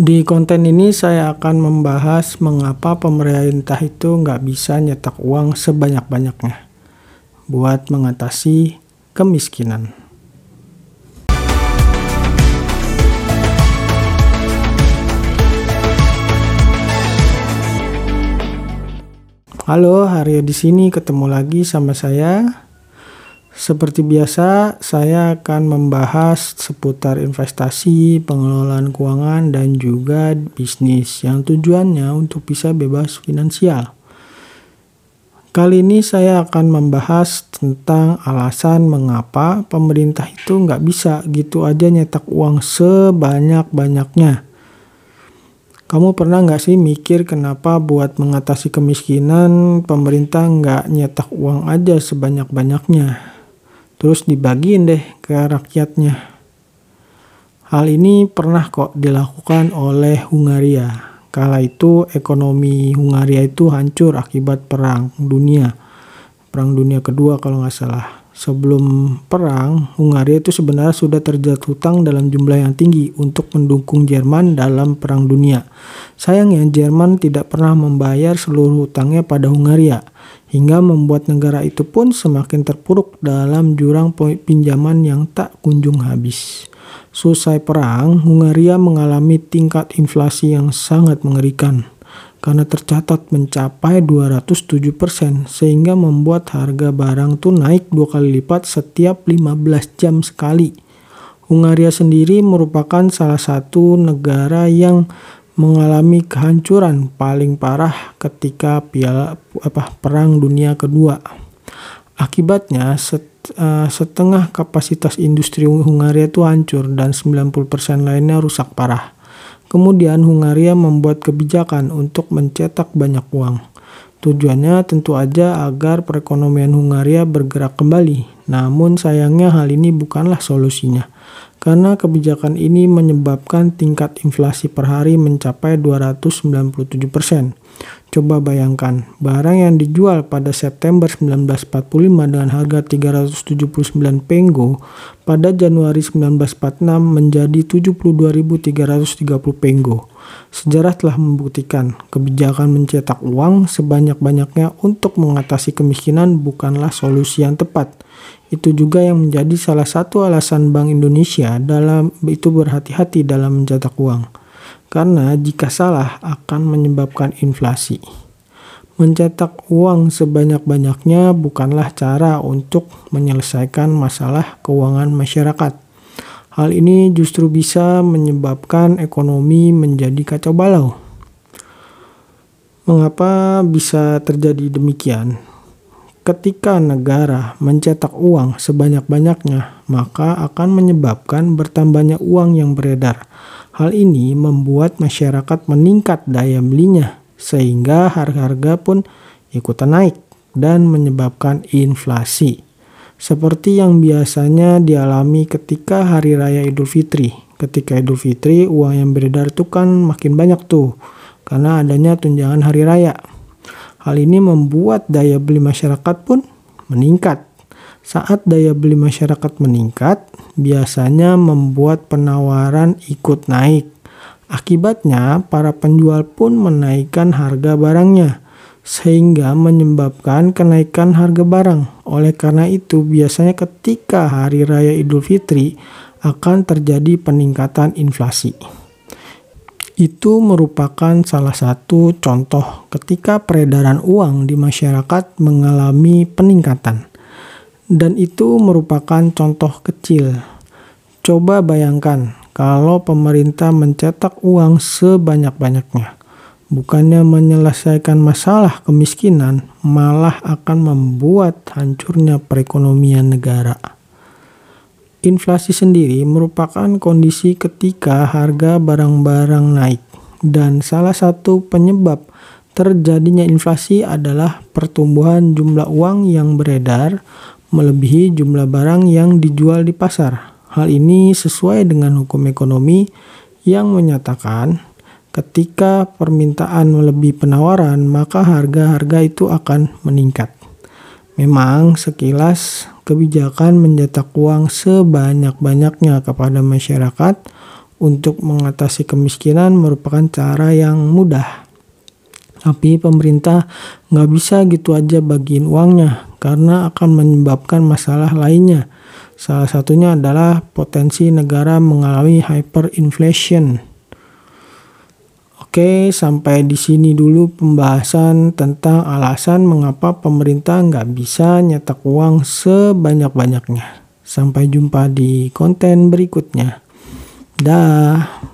Di konten ini saya akan membahas mengapa pemerintah itu nggak bisa nyetak uang sebanyak-banyaknya buat mengatasi kemiskinan. Halo, Haryo di sini ketemu lagi sama saya. Seperti biasa, saya akan membahas seputar investasi, pengelolaan keuangan, dan juga bisnis yang tujuannya untuk bisa bebas finansial. Kali ini saya akan membahas tentang alasan mengapa pemerintah itu nggak bisa gitu aja nyetak uang sebanyak-banyaknya. Kamu pernah nggak sih mikir kenapa buat mengatasi kemiskinan pemerintah nggak nyetak uang aja sebanyak-banyaknya? Terus dibagiin deh ke rakyatnya. Hal ini pernah kok dilakukan oleh Hungaria. Kala itu ekonomi Hungaria itu hancur akibat perang dunia. Perang dunia kedua kalau nggak salah. Sebelum perang, Hungaria itu sebenarnya sudah terjatuh hutang dalam jumlah yang tinggi untuk mendukung Jerman dalam perang dunia. Sayangnya Jerman tidak pernah membayar seluruh hutangnya pada Hungaria hingga membuat negara itu pun semakin terpuruk dalam jurang pinjaman yang tak kunjung habis. Selesai perang, Hungaria mengalami tingkat inflasi yang sangat mengerikan karena tercatat mencapai 207% sehingga membuat harga barang tuh naik dua kali lipat setiap 15 jam sekali. Hungaria sendiri merupakan salah satu negara yang mengalami kehancuran paling parah ketika piala apa perang dunia kedua. Akibatnya set, uh, setengah kapasitas industri Hungaria itu hancur dan 90% lainnya rusak parah. Kemudian Hungaria membuat kebijakan untuk mencetak banyak uang. Tujuannya tentu aja agar perekonomian Hungaria bergerak kembali. Namun sayangnya hal ini bukanlah solusinya karena kebijakan ini menyebabkan tingkat inflasi per hari mencapai 297%. Coba bayangkan, barang yang dijual pada September 1945 dengan harga 379 penggo pada Januari 1946 menjadi 72.330 penggo. Sejarah telah membuktikan kebijakan mencetak uang sebanyak-banyaknya untuk mengatasi kemiskinan bukanlah solusi yang tepat. Itu juga yang menjadi salah satu alasan Bank Indonesia dalam itu berhati-hati dalam mencetak uang. Karena jika salah akan menyebabkan inflasi. Mencetak uang sebanyak-banyaknya bukanlah cara untuk menyelesaikan masalah keuangan masyarakat Hal ini justru bisa menyebabkan ekonomi menjadi kacau balau. Mengapa bisa terjadi demikian? Ketika negara mencetak uang sebanyak-banyaknya, maka akan menyebabkan bertambahnya uang yang beredar. Hal ini membuat masyarakat meningkat daya belinya, sehingga harga-harga pun ikutan naik dan menyebabkan inflasi seperti yang biasanya dialami ketika hari raya Idul Fitri. Ketika Idul Fitri, uang yang beredar itu kan makin banyak tuh, karena adanya tunjangan hari raya. Hal ini membuat daya beli masyarakat pun meningkat. Saat daya beli masyarakat meningkat, biasanya membuat penawaran ikut naik. Akibatnya, para penjual pun menaikkan harga barangnya sehingga menyebabkan kenaikan harga barang. Oleh karena itu, biasanya ketika hari raya Idul Fitri akan terjadi peningkatan inflasi. Itu merupakan salah satu contoh ketika peredaran uang di masyarakat mengalami peningkatan. Dan itu merupakan contoh kecil. Coba bayangkan kalau pemerintah mencetak uang sebanyak-banyaknya bukannya menyelesaikan masalah kemiskinan, malah akan membuat hancurnya perekonomian negara. Inflasi sendiri merupakan kondisi ketika harga barang-barang naik, dan salah satu penyebab terjadinya inflasi adalah pertumbuhan jumlah uang yang beredar melebihi jumlah barang yang dijual di pasar. Hal ini sesuai dengan hukum ekonomi yang menyatakan Ketika permintaan melebihi penawaran, maka harga-harga itu akan meningkat. Memang sekilas kebijakan mencetak uang sebanyak-banyaknya kepada masyarakat untuk mengatasi kemiskinan merupakan cara yang mudah. Tapi pemerintah nggak bisa gitu aja bagiin uangnya karena akan menyebabkan masalah lainnya. Salah satunya adalah potensi negara mengalami hyperinflation. Oke, sampai di sini dulu pembahasan tentang alasan mengapa pemerintah nggak bisa nyetak uang sebanyak-banyaknya. Sampai jumpa di konten berikutnya. Dah.